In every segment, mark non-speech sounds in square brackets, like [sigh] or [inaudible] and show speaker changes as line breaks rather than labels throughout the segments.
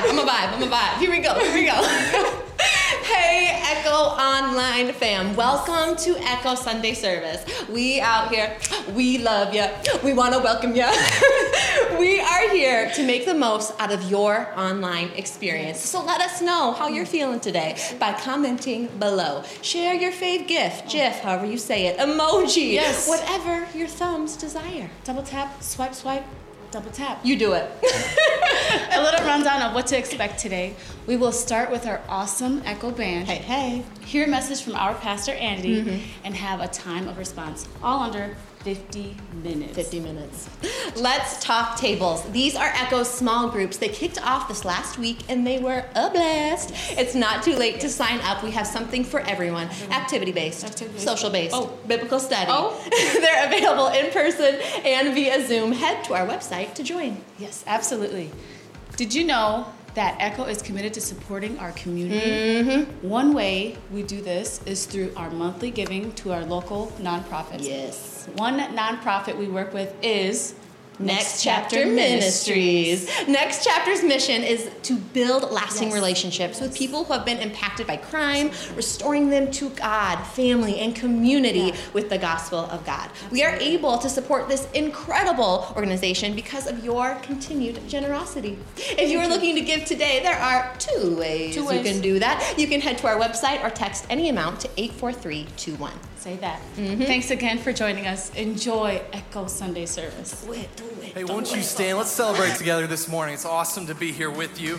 vibe. I'm a vibe. I'm a vibe. Here we go. Here we go. [laughs] hey, Echo Online fam. Welcome to Echo Sunday service. We out here. We love you. We want to welcome you. [laughs] we are here to make the most out of your online experience. So let us know how you're feeling today by commenting below. Share your fave GIF, GIF, however you say it, emoji,
Yes.
whatever your thumbs desire.
Double tap, swipe, swipe, double tap.
You do it. [laughs]
A little rundown of what to expect today. We will start with our awesome Echo Band,
hey, hey.
hear a message from our pastor Andy,
Mm-hmm.
and have a time of response, all under 50 minutes.
50 minutes. Let's talk tables. These are Echo's small groups. They kicked off this last week and they were a blast. It's not too late to sign up. We have something for everyone activity based,
Activity-based.
social based,
Oh.
biblical study.
Oh. [laughs]
They're available in person and via Zoom. Head to our website to join.
Yes, absolutely. Did you know that Echo is committed to supporting our community?
Mm-hmm.
One way we do this is through our monthly giving to our local nonprofits.
Yes.
One nonprofit we work with is
Next Chapter Ministries. Next Chapter's mission is to build lasting
Yes.
relationships with people who have been impacted by crime, restoring them to God, family, and community
Yeah.
with the gospel of God. We are able to support this incredible organization because of your continued generosity. If you are looking to give today, there are two ways,
Two
you can do that. You can head to our website or text any amount to 84321.
Say that.
Mm-hmm.
Thanks again for joining us. Enjoy Echo Sunday service.
Do it, do it.
Hey,
do
won't you stand? Let's celebrate together this morning. It's awesome to be here with you.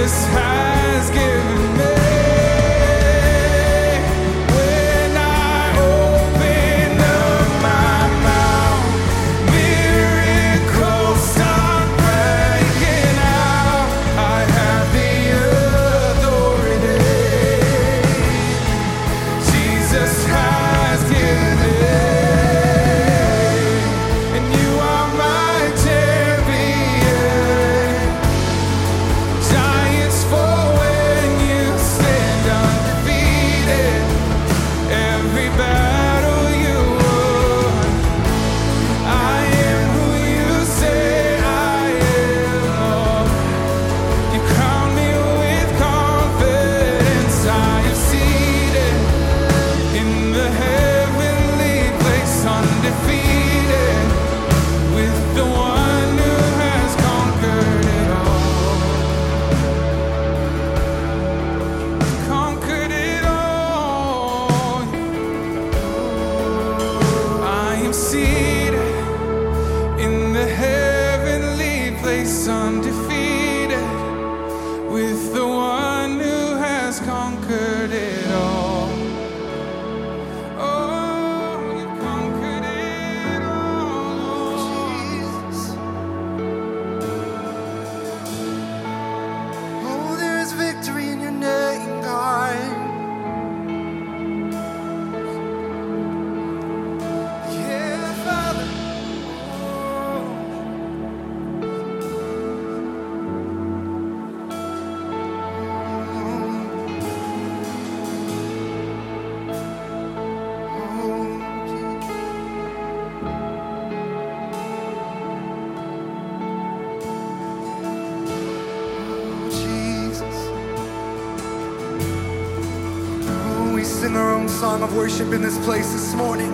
this house. of worship in this place this morning.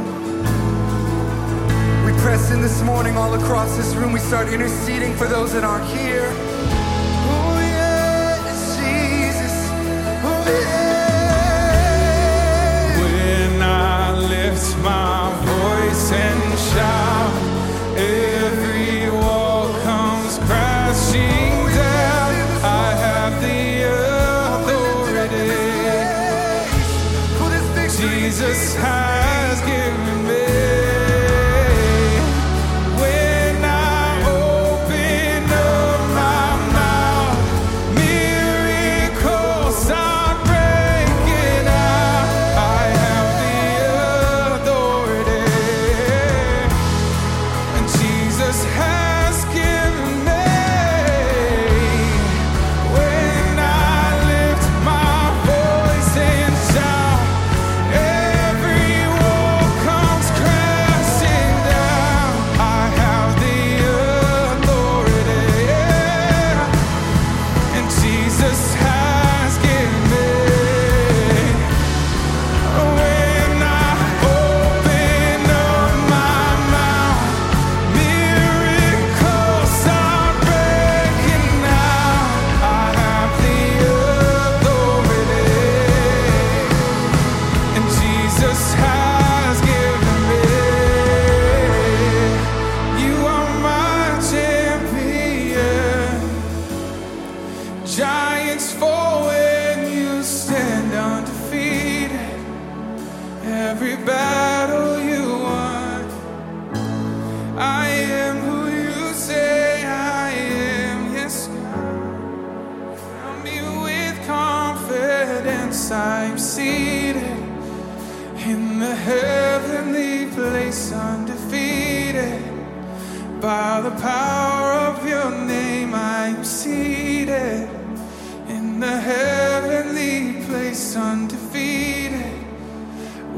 We press in this morning all across this room. We start interceding for those that aren't here.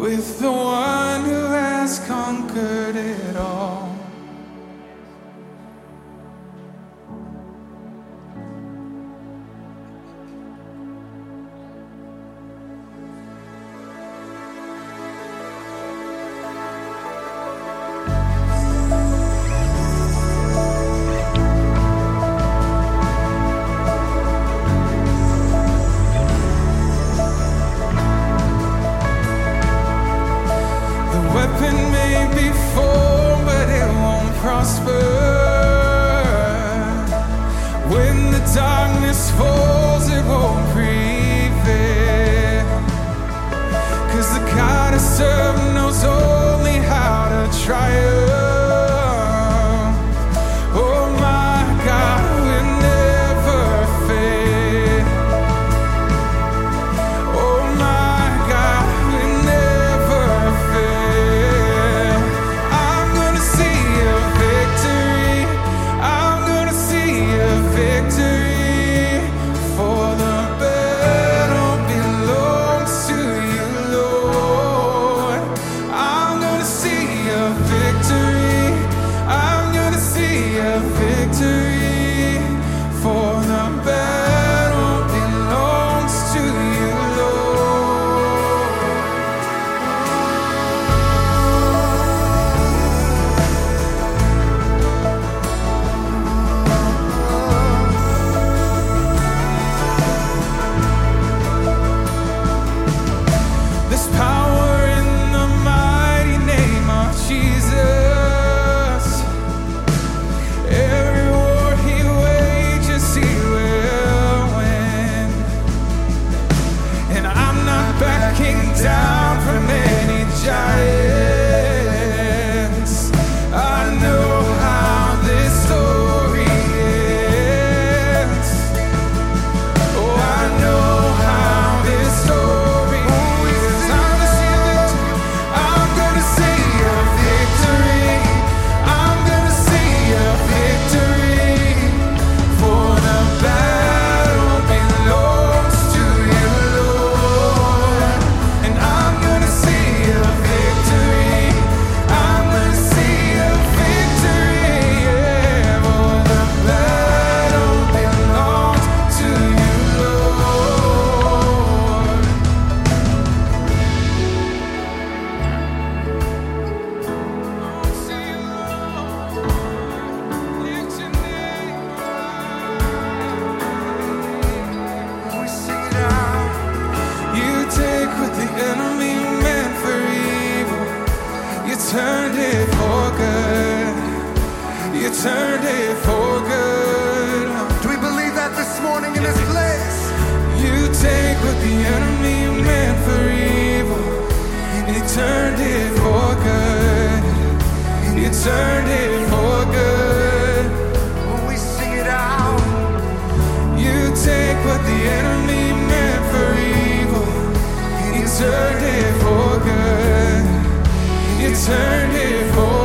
with the one who has conquered.
turned it for good.
When we sing it out,
you take what the enemy meant for evil, and you turned it for good. You turned it for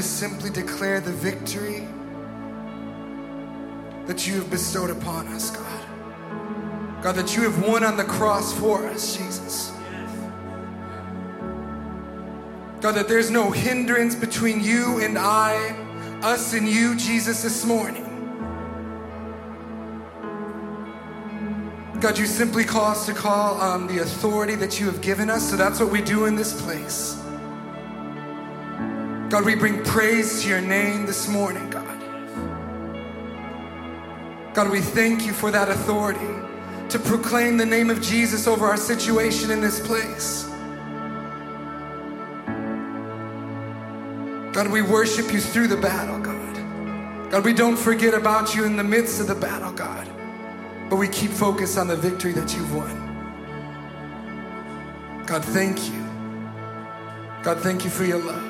just simply declare the victory that you have bestowed upon us, God. God, that you have won on the cross for us, Jesus. God, that there's no hindrance between you and I, us and you, Jesus, this morning. God, you simply call us to call on the authority that you have given us, so that's what we do in this place. God, we bring praise to your name this morning, God. God, we thank you for that authority to proclaim the name of Jesus over our situation in this place. God, we worship you through the battle, God. God, we don't forget about you in the midst of the battle, God, but we keep focused on the victory that you've won. God, thank you. God, thank you for your love.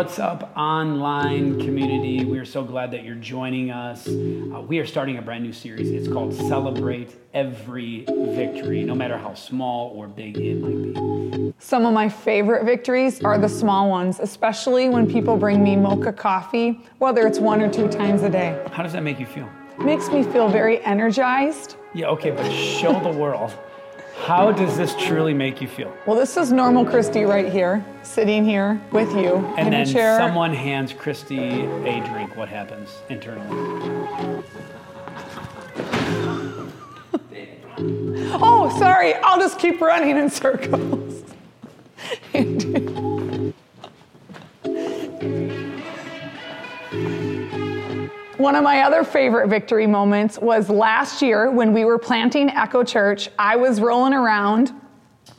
What's up, online community? We are so glad that you're joining us. Uh, we are starting a brand new series. It's called Celebrate Every Victory, no matter how small or big it might be.
Some of my favorite victories are the small ones, especially when people bring me mocha coffee, whether it's one or two times a day.
How does that make you feel?
Makes me feel very energized.
Yeah, okay, but show the world. How does this truly make you feel?
Well, this is normal Christy right here, sitting here with you
And
in
then
a chair.
someone hands Christy a drink. What happens internally?
Oh, sorry, I'll just keep running in circles. [laughs] One of my other favorite victory moments was last year when we were planting Echo Church. I was rolling around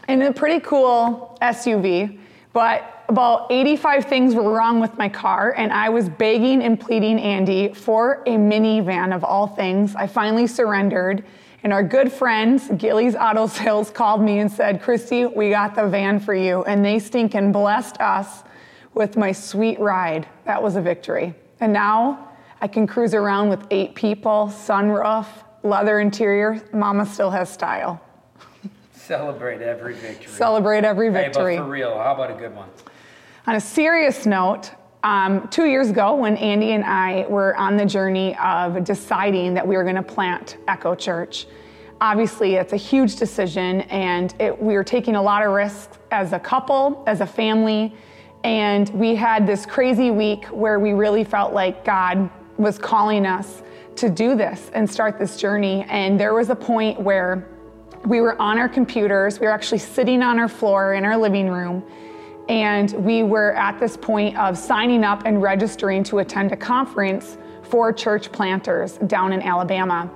in a pretty cool SUV, but about 85 things were wrong with my car, and I was begging and pleading Andy for a minivan of all things. I finally surrendered, and our good friends, Gillies Auto Sales, called me and said, Christy, we got the van for you. And they stinking blessed us with my sweet ride. That was a victory. And now I can cruise around with eight people, sunroof, leather interior. Mama still has style.
Celebrate every victory.
Celebrate every victory.
Hey, but for real, how about a good one?
On a serious note, um, two years ago, when Andy and I were on the journey of deciding that we were going to plant Echo Church, obviously it's a huge decision, and it, we were taking a lot of risks as a couple, as a family, and we had this crazy week where we really felt like God was calling us to do this and start this journey. And there was a point where we were on our computers, we were actually sitting on our floor in our living room, and we were at this point of signing up and registering to attend a conference for church planters down in Alabama.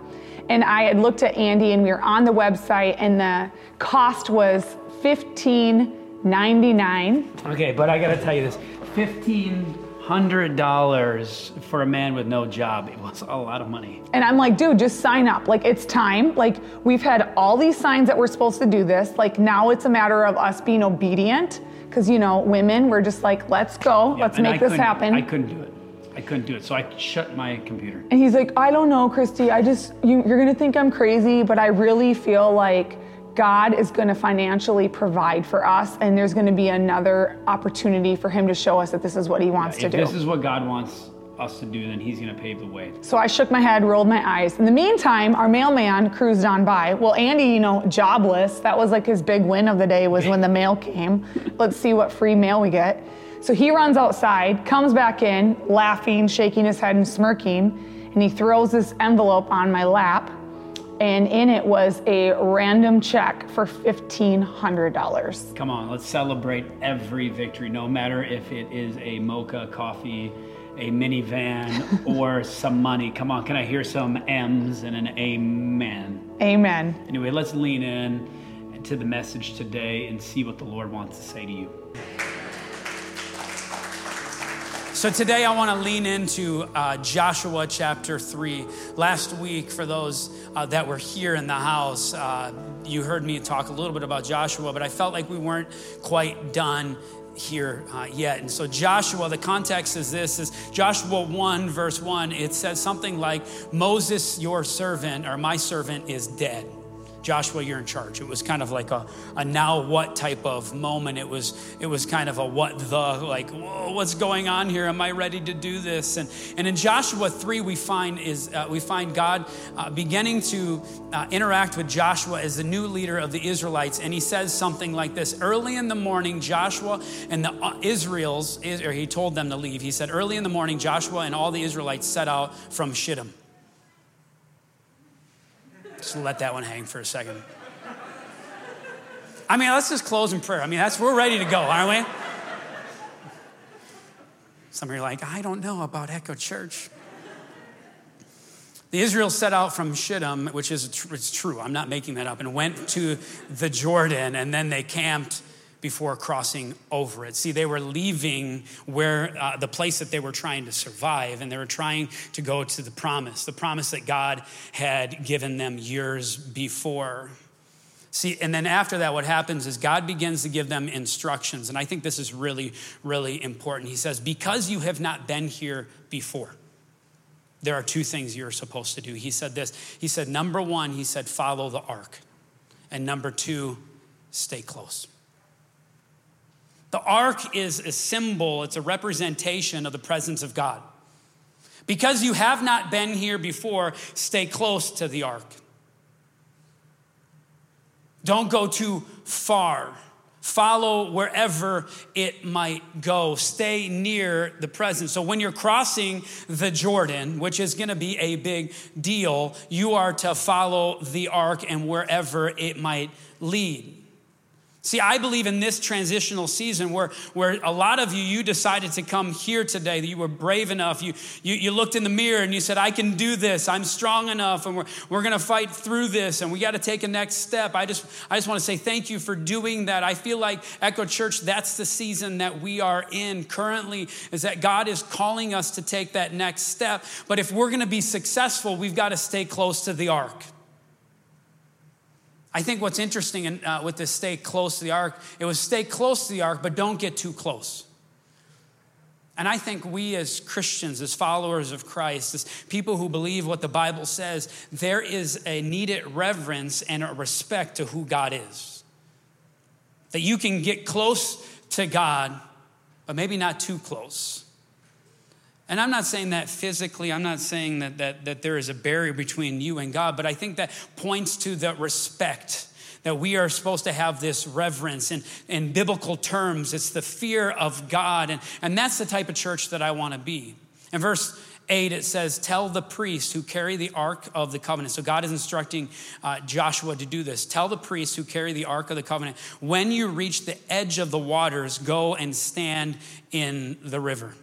And I had looked at Andy and we were on the website and the cost was $15.99.
Okay, but I gotta tell you this fifteen hundred dollars for a man with no job. It was a lot of money.
And I'm like, dude, just sign up. Like, it's time. Like, we've had all these signs that we're supposed to do this. Like, now it's a matter of us being obedient. Because, you know, women, we're just like, let's go.
Yeah,
let's
and I
make this happen.
I couldn't do it. I couldn't do it. So I shut my computer.
and he's like, I don't know, Christy. I just, you, you're going to think I'm crazy, but I really feel like God is going to financially provide for us. And there's going to be another opportunity for him to show us that this is what he wants to do.
This is what God wants us to do, then He's gonna pave the way.
So I shook my head, rolled my eyes. In the meantime, our mailman cruised on by. Well, Andy, you know, jobless. That was like his big win of the day was when the mail came. Let's see what free mail we get. So he runs outside, comes back in, laughing, shaking his head and smirking, and he throws this envelope on my lap. And in it was a random check for $1,500.
Come on, let's celebrate every victory, no matter if it is a mocha coffee, a minivan, [laughs] or some money. Come on, can I hear some M's and an amen?
Amen.
Anyway, let's lean in to the message today and see what the Lord wants to say to you.
So today I want to lean into uh, Joshua chapter 3. Last week, for those uh, that were here in the house, uh, you heard me talk a little bit about Joshua, but I felt like we weren't quite done here uh, yet. And so Joshua, the context is this is Joshua 1 verse 1. It says something like Moses your servant or my servant is dead. Joshua, you're in charge. It was kind of like a, a now what type of moment. It was it was kind of a what the like what's going on here? Am I ready to do this? And and in Joshua three we find is uh, we find God uh, beginning to uh, interact with Joshua as the new leader of the Israelites, and he says something like this: Early in the morning, Joshua and the uh, Israels, or he told them to leave. He said, Early in the morning, Joshua and all the Israelites set out from Shittim. Just let that one hang for a second. I mean, let's just close in prayer. I mean, that's we're ready to go, aren't we? Some of you are like, I don't know about Echo Church. The Israel set out from Shittim, which is it's true, I'm not making that up, and went to the Jordan, and then they camped before crossing over it. See, they were leaving where uh, the place that they were trying to survive, and they were trying to go to the promise, the promise that God had given them years before. See, and then after that, what happens is God begins to give them instructions. And I think this is really, really important. He says, Because you have not been here before, there are two things you're supposed to do. He said this He said, Number one, he said, follow the ark. And number two, stay close. The ark is a symbol, it's a representation of the presence of God. Because you have not been here before, stay close to the ark. Don't go too far. Follow wherever it might go. Stay near the presence. So, when you're crossing the Jordan, which is going to be a big deal, you are to follow the ark and wherever it might lead. See, I believe in this transitional season where, where a lot of you, you decided to come here today, that you were brave enough. You, you, you looked in the mirror and you said, I can do this. I'm strong enough and we're, we're going to fight through this and we got to take a next step. I just, I just want to say thank you for doing that. I feel like Echo Church, that's the season that we are in currently, is that God is calling us to take that next step. But if we're going to be successful, we've got to stay close to the ark. I think what's interesting in, uh, with this stay close to the ark, it was stay close to the ark, but don't get too close. And I think we as Christians, as followers of Christ, as people who believe what the Bible says, there is a needed reverence and a respect to who God is. That you can get close to God, but maybe not too close. And I'm not saying that physically, I'm not saying that, that, that there is a barrier between you and God, but I think that points to the respect that we are supposed to have this reverence. And in biblical terms, it's the fear of God. And, and that's the type of church that I want to be. In verse 8, it says, Tell the priests who carry the ark of the covenant. So God is instructing uh, Joshua to do this. Tell the priests who carry the ark of the covenant, when you reach the edge of the waters, go and stand in the river.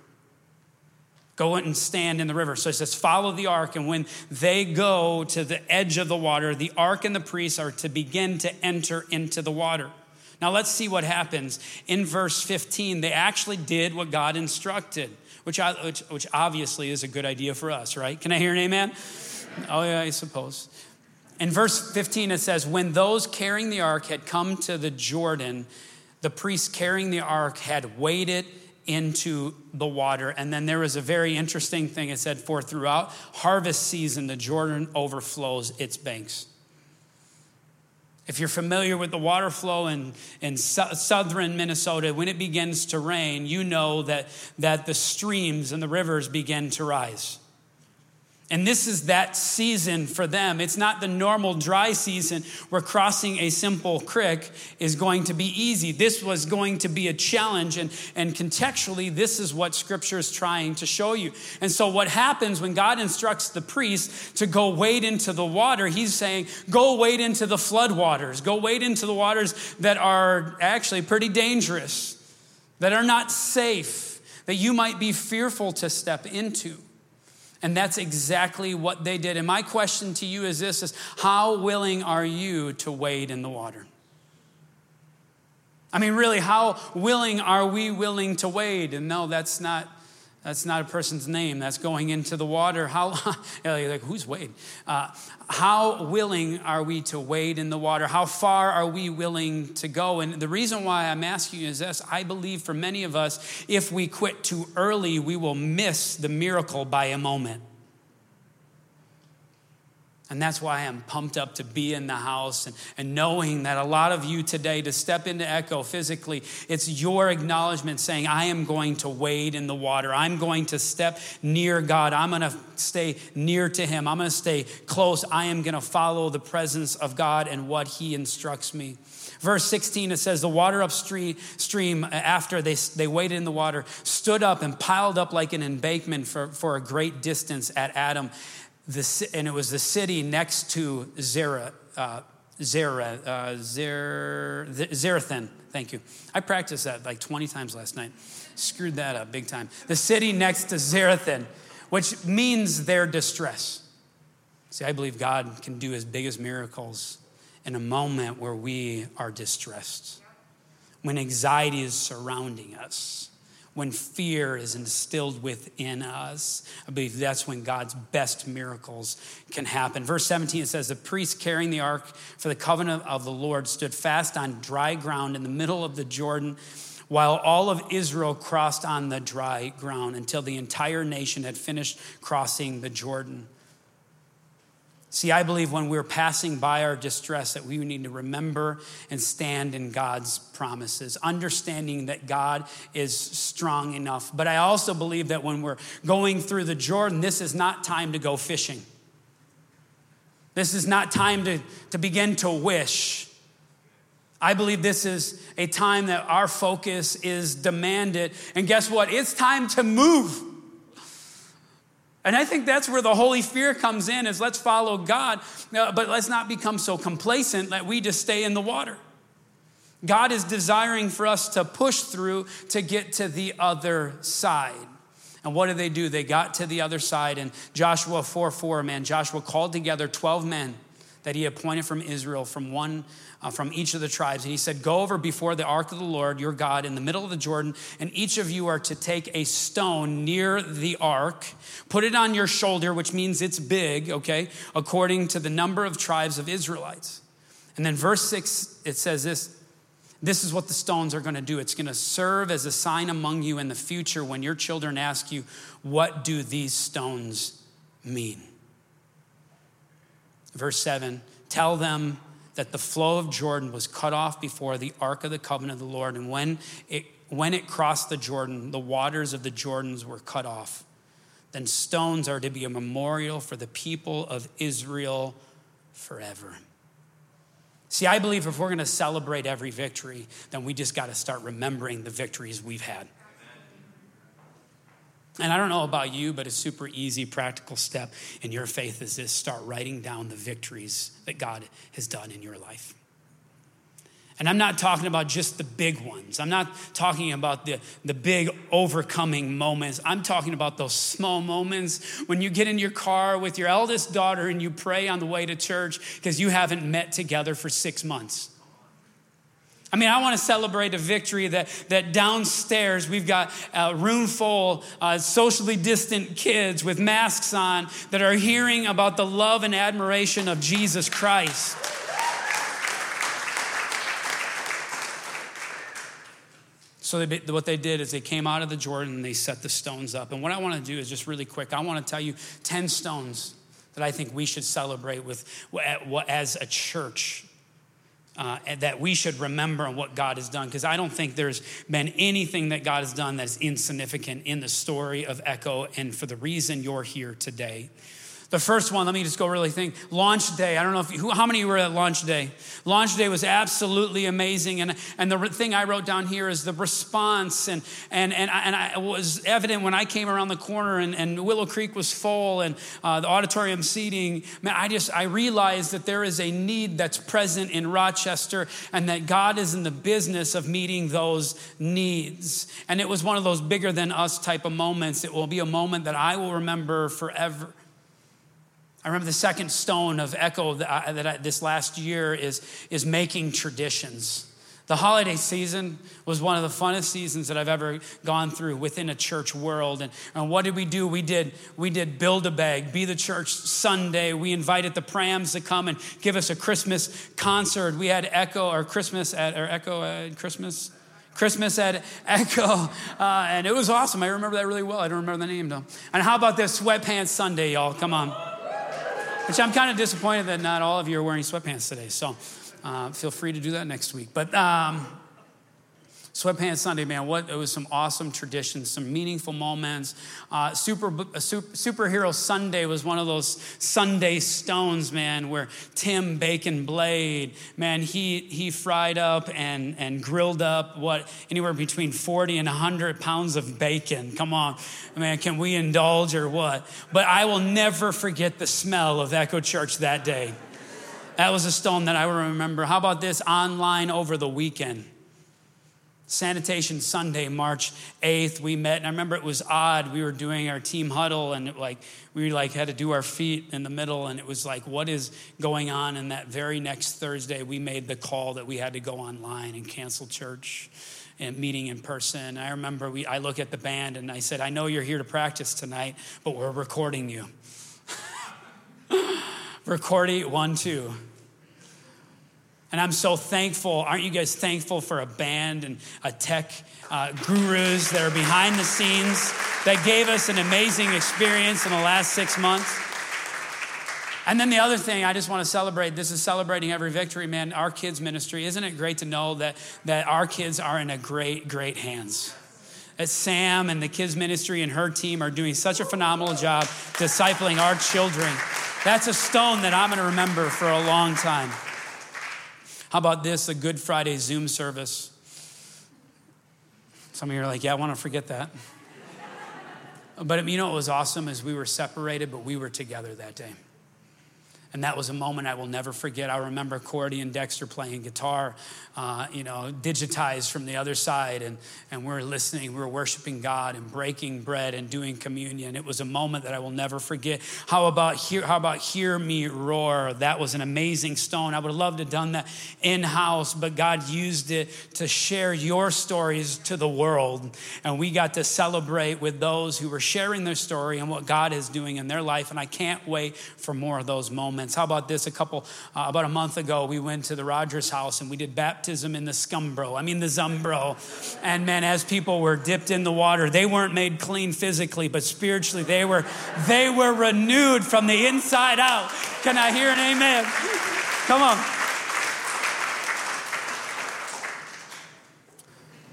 Go and stand in the river. So it says, follow the ark. And when they go to the edge of the water, the ark and the priests are to begin to enter into the water. Now let's see what happens. In verse 15, they actually did what God instructed, which, I, which, which obviously is a good idea for us, right? Can I hear an amen? Oh, yeah, I suppose. In verse 15, it says, When those carrying the ark had come to the Jordan, the priests carrying the ark had waded into the water. And then there was a very interesting thing it said, for throughout harvest season, the Jordan overflows its banks. If you're familiar with the water flow in, in southern Minnesota, when it begins to rain, you know that, that the streams and the rivers begin to rise. And this is that season for them. It's not the normal dry season where crossing a simple creek is going to be easy. This was going to be a challenge. And, and contextually, this is what scripture is trying to show you. And so, what happens when God instructs the priest to go wade into the water, he's saying, go wade into the flood waters, go wade into the waters that are actually pretty dangerous, that are not safe, that you might be fearful to step into. And that's exactly what they did. And my question to you is this is how willing are you to wade in the water? I mean, really, how willing are we willing to wade? And no, that's not that's not a person's name. That's going into the water. How, [laughs] like, who's Wade? Uh, how willing are we to wade in the water? How far are we willing to go? And the reason why I'm asking you is this I believe for many of us, if we quit too early, we will miss the miracle by a moment. And that's why I'm pumped up to be in the house and, and knowing that a lot of you today, to step into Echo physically, it's your acknowledgement saying, I am going to wade in the water. I'm going to step near God. I'm going to stay near to Him. I'm going to stay close. I am going to follow the presence of God and what He instructs me. Verse 16, it says, The water upstream stream, uh, after they, they waded in the water, stood up and piled up like an embankment for, for a great distance at Adam the, and it was the city next to Zerah, uh, Zerah, uh, Zer. Thank you. I practiced that like 20 times last night. Screwed that up big time. The city next to Zarethan, which means their distress. See, I believe God can do his biggest miracles in a moment where we are distressed, when anxiety is surrounding us when fear is instilled within us. I believe that's when God's best miracles can happen. Verse 17 it says, The priest carrying the ark for the covenant of the Lord stood fast on dry ground in the middle of the Jordan. While all of Israel crossed on the dry ground until the entire nation had finished crossing the Jordan. See, I believe when we're passing by our distress that we need to remember and stand in God's promises, understanding that God is strong enough. But I also believe that when we're going through the Jordan, this is not time to go fishing. This is not time to, to begin to wish. I believe this is a time that our focus is demanded. And guess what? It's time to move. And I think that's where the Holy Fear comes in is let's follow God, uh, but let's not become so complacent that we just stay in the water. God is desiring for us to push through to get to the other side. And what did they do? They got to the other side, and Joshua 4 4, man, Joshua called together 12 men that he appointed from Israel, from one uh, from each of the tribes. And he said, Go over before the ark of the Lord your God in the middle of the Jordan, and each of you are to take a stone near the ark, put it on your shoulder, which means it's big, okay, according to the number of tribes of Israelites. And then verse 6, it says this. This is what the stones are going to do. It's going to serve as a sign among you in the future when your children ask you, What do these stones mean? Verse 7 Tell them that the flow of Jordan was cut off before the ark of the covenant of the Lord. And when it, when it crossed the Jordan, the waters of the Jordans were cut off. Then stones are to be a memorial for the people of Israel forever. See, I believe if we're going to celebrate every victory, then we just got to start remembering the victories we've had. And I don't know about you, but a super easy, practical step in your faith is this start writing down the victories that God has done in your life. And I'm not talking about just the big ones. I'm not talking about the, the big overcoming moments. I'm talking about those small moments when you get in your car with your eldest daughter and you pray on the way to church because you haven't met together for six months. I mean, I want to celebrate a victory that, that downstairs we've got a room full, uh, socially distant kids with masks on that are hearing about the love and admiration of Jesus Christ. So they, what they did is they came out of the Jordan and they set the stones up. And what I want to do is just really quick, I want to tell you 10 stones that I think we should celebrate with as a church uh, that we should remember what God has done because I don't think there's been anything that God has done that's insignificant in the story of Echo and for the reason you're here today. The first one, let me just go really think. Launch day. I don't know if who, how many were at launch day. Launch day was absolutely amazing, and and the thing I wrote down here is the response, and and and I, and I was evident when I came around the corner, and, and Willow Creek was full, and uh, the auditorium seating. Man, I just I realized that there is a need that's present in Rochester, and that God is in the business of meeting those needs. And it was one of those bigger than us type of moments. It will be a moment that I will remember forever. I remember the second stone of Echo that, I, that I, this last year is, is making traditions. The holiday season was one of the funnest seasons that I've ever gone through within a church world. And, and what did we do? We did, we did Build a Bag, Be the Church Sunday. We invited the Prams to come and give us a Christmas concert. We had Echo, or Christmas at, or Echo at Christmas. Christmas at Echo, uh, and it was awesome. I remember that really well. I don't remember the name though. And how about this Sweatpants Sunday, y'all? Come on. Which I'm kind of disappointed that not all of you are wearing sweatpants today. So uh, feel free to do that next week. But um, Sweatpants Sunday, man, what it was some awesome traditions, some meaningful moments. Uh, super, uh, super, Superhero Sunday was one of those Sunday stones, man, where Tim Bacon Blade, man, he he fried up and and grilled up what anywhere between 40 and 100 pounds of bacon. Come on, man, can we indulge or what? But I will never forget the smell of Echo Church that day. That was a stone that I will remember. How about this online over the weekend? Sanitation Sunday, March 8th, we met. And I remember it was odd. We were doing our team huddle and it, like we like had to do our feet in the middle and it was like what is going on and that very next Thursday we made the call that we had to go online and cancel church and meeting in person. I remember we I look at the band and I said, "I know you're here to practice tonight, but we're recording you." [laughs] recording 1 2. And I'm so thankful. Aren't you guys thankful for a band and a tech uh, gurus that are behind the scenes that gave us an amazing experience in the last six months? And then the other thing I just want to celebrate this is celebrating every victory, man. Our kids' ministry. Isn't it great to know that, that our kids are in a great, great hands? That Sam and the kids' ministry and her team are doing such a phenomenal job discipling our children. That's a stone that I'm going to remember for a long time. How about this, a Good Friday Zoom service? Some of you are like, yeah, I want to forget that. but you know what was awesome is we were separated, but we were together that day. And that was a moment I will never forget. I remember Cordy and Dexter playing guitar, uh, you know, digitized from the other side. And, and we're listening, we're worshiping God and breaking bread and doing communion. It was a moment that I will never forget. How about hear, how about hear me roar? That was an amazing stone. I would have loved to have done that in-house, but God used it to share your stories to the world. And we got to celebrate with those who were sharing their story and what God is doing in their life. And I can't wait for more of those moments How about this? A couple, uh, about a month ago, we went to the Rogers house and we did baptism in the scumbro, I mean the zumbro. And man, as people were dipped in the water, they weren't made clean physically, but spiritually, they were, they were renewed from the inside out. Can I hear an amen? Come on.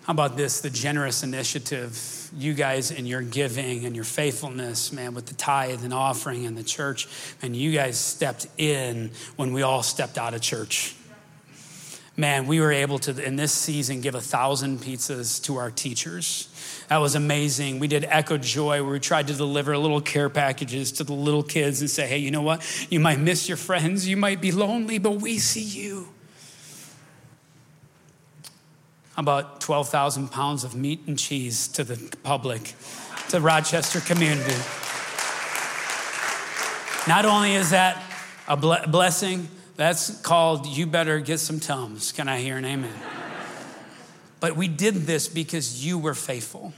How about this? The generous initiative you guys and your giving and your faithfulness, man, with the tithe and offering and the church. And you guys stepped in when we all stepped out of church. Man, we were able to, in this season, give a thousand pizzas to our teachers. That was amazing. We did Echo Joy, where we tried to deliver little care packages to the little kids and say, hey, you know what? You might miss your friends, you might be lonely, but we see you about 12,000 pounds of meat and cheese to the public, to Rochester community. Not only is that a blessing, that's called you better get some Tums. Can I hear an amen? but we did this because you were faithful.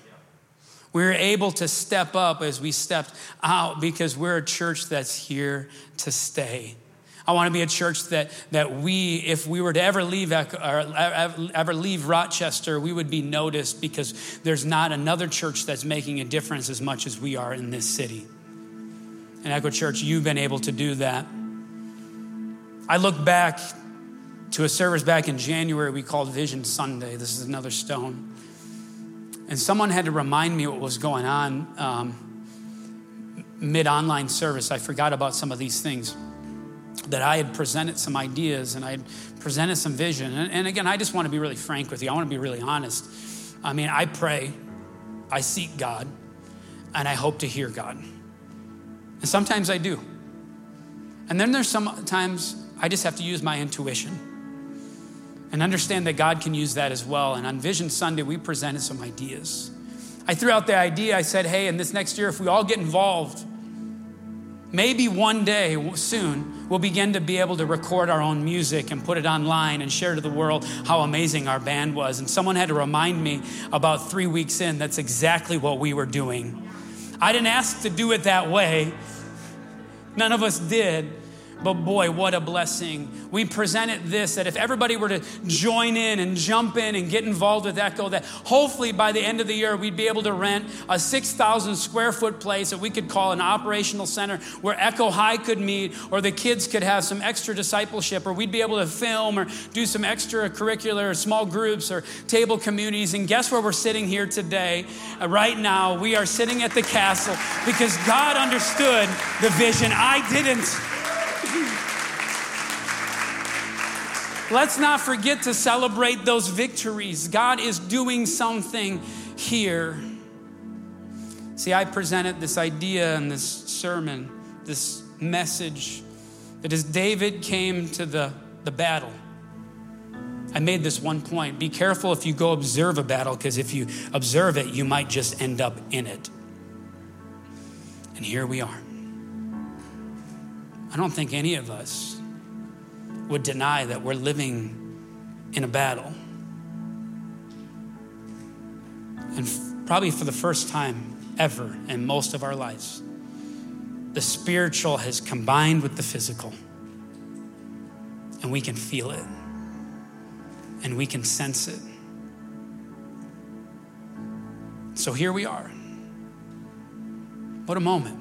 We were able to step up as we stepped out because we're a church that's here to stay. I want to be a church that, that we, if we were to ever leave, ever leave Rochester, we would be noticed because there's not another church that's making a difference as much as we are in this city. And Echo Church, you've been able to do that. I look back to a service back in January we called Vision Sunday. This is another stone. And someone had to remind me what was going on um, mid online service. I forgot about some of these things that I had presented some ideas and I had presented some vision. And, and, again, I just want to be really frank with you. I want to be really honest. I mean, I pray, I seek God, and I hope to hear God. And sometimes I do. And then there's some times I just have to use my intuition and understand that God can use that as well. And on Vision Sunday, we presented some ideas. I threw out the idea, I said, hey, in this next year, if we all get involved, maybe one day soon, we'll begin to be able to record our own music and put it online and share to the world how amazing our band was. And someone had to remind me about three weeks in, that's exactly what we were doing. I didn't ask to do it that way, none of us did. But boy, what a blessing. We presented this that if everybody were to join in and jump in and get involved with Echo, that hopefully by the end of the year, we'd be able to rent a 6,000 square foot place that we could call an operational center where Echo High could meet, or the kids could have some extra discipleship, or we'd be able to film or do some extracurricular or small groups or table communities. And guess where we're sitting here today? Uh, right now, we are sitting at the castle because God understood the vision. I didn't. [laughs] Let's not forget to celebrate those victories. God is doing something here. See, I presented this idea in this sermon, this message, that as David came to the, the battle, I made this one point be careful if you go observe a battle, because if you observe it, you might just end up in it. And here we are. I don't think any of us would deny that we're living in a battle. And f- probably for the first time ever in most of our lives, the spiritual has combined with the physical. And we can feel it, and we can sense it. So here we are. What a moment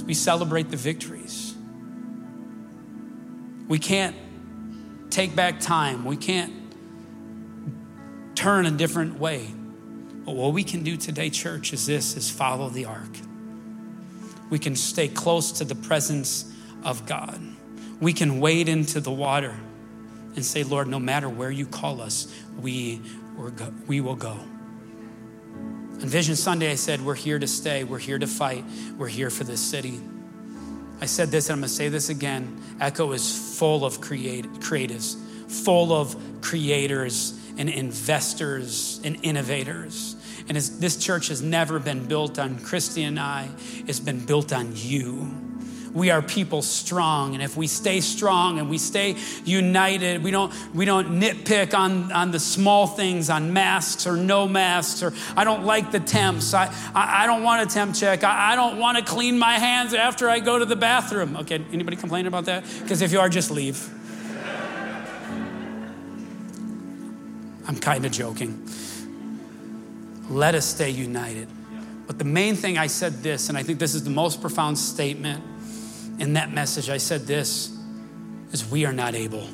we celebrate the victories. We can't take back time. We can't turn a different way. But what we can do today, church, is this is follow the ark. We can stay close to the presence of God. We can wade into the water and say, Lord, no matter where you call us, we, we will go. On Vision Sunday, I said, We're here to stay, we're here to fight, we're here for this city. I said this, and I'm going to say this again. Echo is full of create, creatives, full of creators and investors and innovators. And this church has never been built on Christy and I, it's been built on you we are people strong. And if we stay strong and we stay united, we don't, we don't nitpick on, on the small things, on masks or no masks, or I don't like the temps. I, I, I don't want a temp check. I, I don't want to clean my hands after I go to the bathroom. Okay, anybody complain about that? Because if you are, just leave. I'm kind of joking. Let us stay united. But the main thing I said this, and I think this is the most profound statement in that message, I said this is we are not able.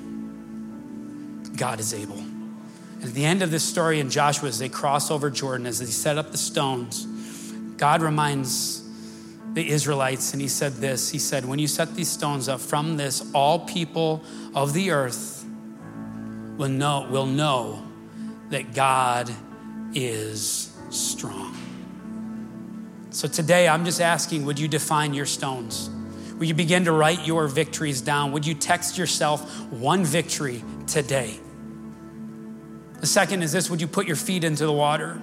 God is able. And at the end of this story in Joshua, as they cross over Jordan, as they set up the stones, God reminds the Israelites, and he said this He said, When you set these stones up, from this, all people of the earth will know, will know that God is strong. So today, I'm just asking, would you define your stones? Will you begin to write your victories down? Would you text yourself one victory today? The second is this Would you put your feet into the water?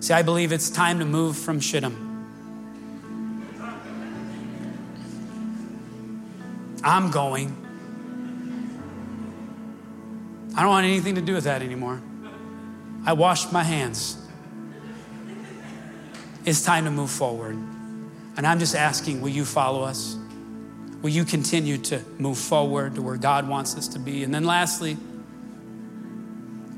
See, I believe it's time to move from Shittim. I'm going. I don't want anything to do with that anymore. I washed my hands. It's time to move forward. And I'm just asking, will you follow us? Will you continue to move forward to where God wants us to be? And then lastly,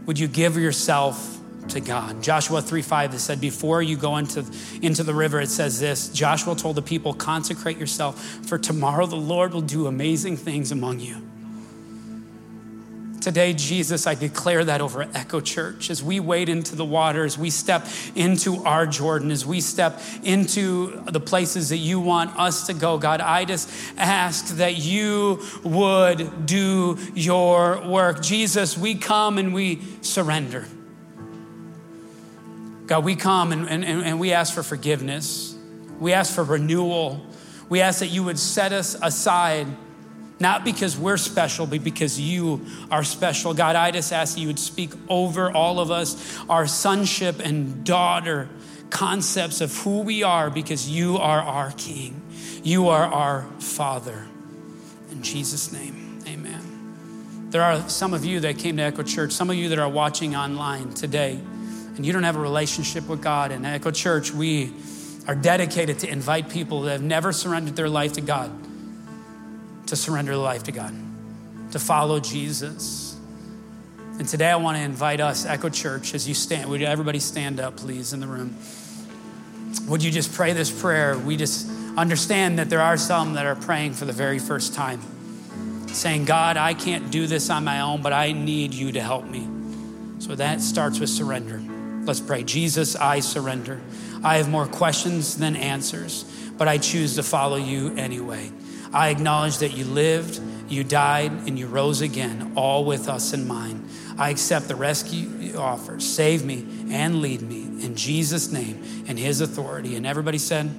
would you give yourself to God? Joshua 3 5, it said, Before you go into, into the river, it says this Joshua told the people, Consecrate yourself, for tomorrow the Lord will do amazing things among you. Today, Jesus, I declare that over Echo Church as we wade into the water, as we step into our Jordan, as we step into the places that you want us to go. God, I just ask that you would do your work. Jesus, we come and we surrender. God, we come and, and, and we ask for forgiveness. We ask for renewal. We ask that you would set us aside not because we're special, but because you are special. God, I just ask that you would speak over all of us, our sonship and daughter concepts of who we are, because you are our King. You are our Father. In Jesus' name, amen. There are some of you that came to Echo Church, some of you that are watching online today, and you don't have a relationship with God. In Echo Church, we are dedicated to invite people that have never surrendered their life to God to surrender life to God, to follow Jesus. And today I want to invite us, Echo Church, as you stand, would everybody stand up, please, in the room? Would you just pray this prayer? We just understand that there are some that are praying for the very first time, saying, God, I can't do this on my own, but I need you to help me. So that starts with surrender. Let's pray. Jesus, I surrender. I have more questions than answers, but I choose to follow you anyway. I acknowledge that you lived, you died, and you rose again, all with us in mind. I accept the rescue you offer. Save me and lead me in Jesus' name and his authority. And everybody said,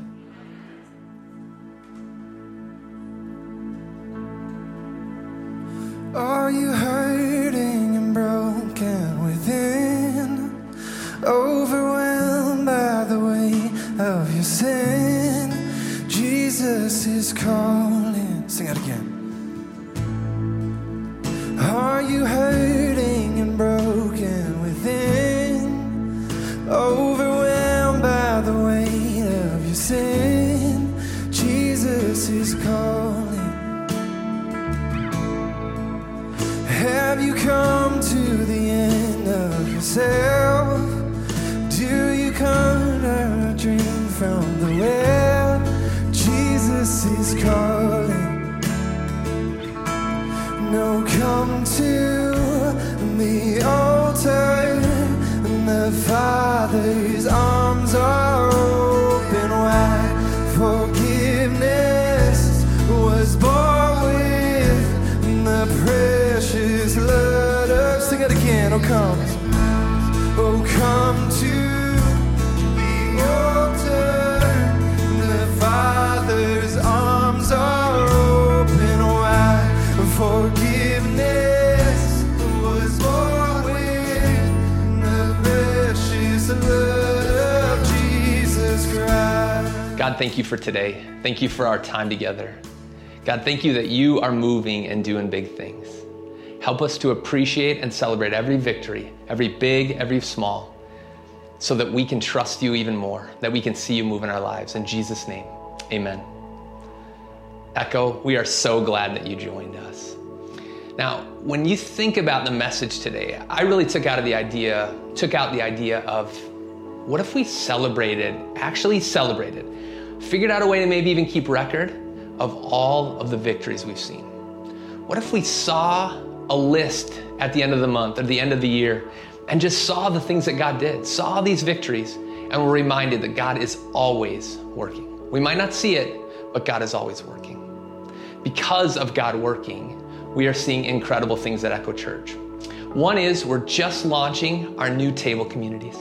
Are you hurting and broken within? Overwhelmed by the weight of your sin? Jesus is calling. Sing it again. Are you hurting and broken within? Overwhelmed by the weight of your sin? Jesus is calling. Have you come to the end of yourself?
Thank you for today. Thank you for our time together. God, thank you that you are moving and doing big things. Help us to appreciate and celebrate every victory, every big, every small, so that we can trust you even more, that we can see you move in our lives. In Jesus' name, amen. Echo, we are so glad that you joined us. Now, when you think about the message today, I really took out of the idea, took out the idea of what if we celebrated, actually celebrated, figured out a way to maybe even keep record of all of the victories we've seen? What if we saw a list at the end of the month or the end of the year and just saw the things that God did, saw these victories, and were reminded that God is always working? We might not see it, but God is always working. Because of God working, we are seeing incredible things at Echo Church. One is we're just launching our new table communities.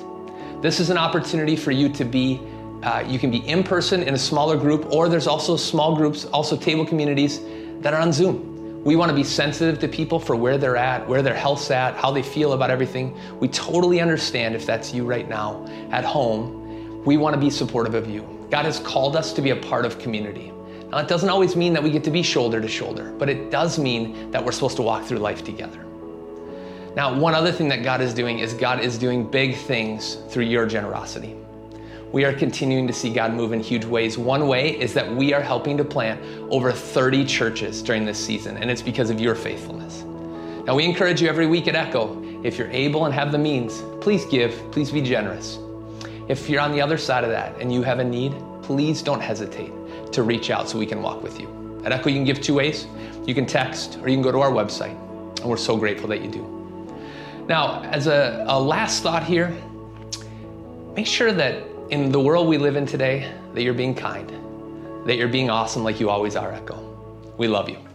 This is an opportunity for you to be, uh, you can be in person in a smaller group, or there's also small groups, also table communities that are on Zoom. We want to be sensitive to people for where they're at, where their health's at, how they feel about everything. We totally understand if that's you right now at home. We want to be supportive of you. God has called us to be a part of community. Now, it doesn't always mean that we get to be shoulder to shoulder, but it does mean that we're supposed to walk through life together. Now, one other thing that God is doing is God is doing big things through your generosity. We are continuing to see God move in huge ways. One way is that we are helping to plant over 30 churches during this season, and it's because of your faithfulness. Now, we encourage you every week at Echo, if you're able and have the means, please give, please be generous. If you're on the other side of that and you have a need, please don't hesitate to reach out so we can walk with you. At Echo, you can give two ways. You can text or you can go to our website, and we're so grateful that you do. Now, as a, a last thought here, make sure that in the world we live in today, that you're being kind, that you're being awesome like you always are, Echo. We love you.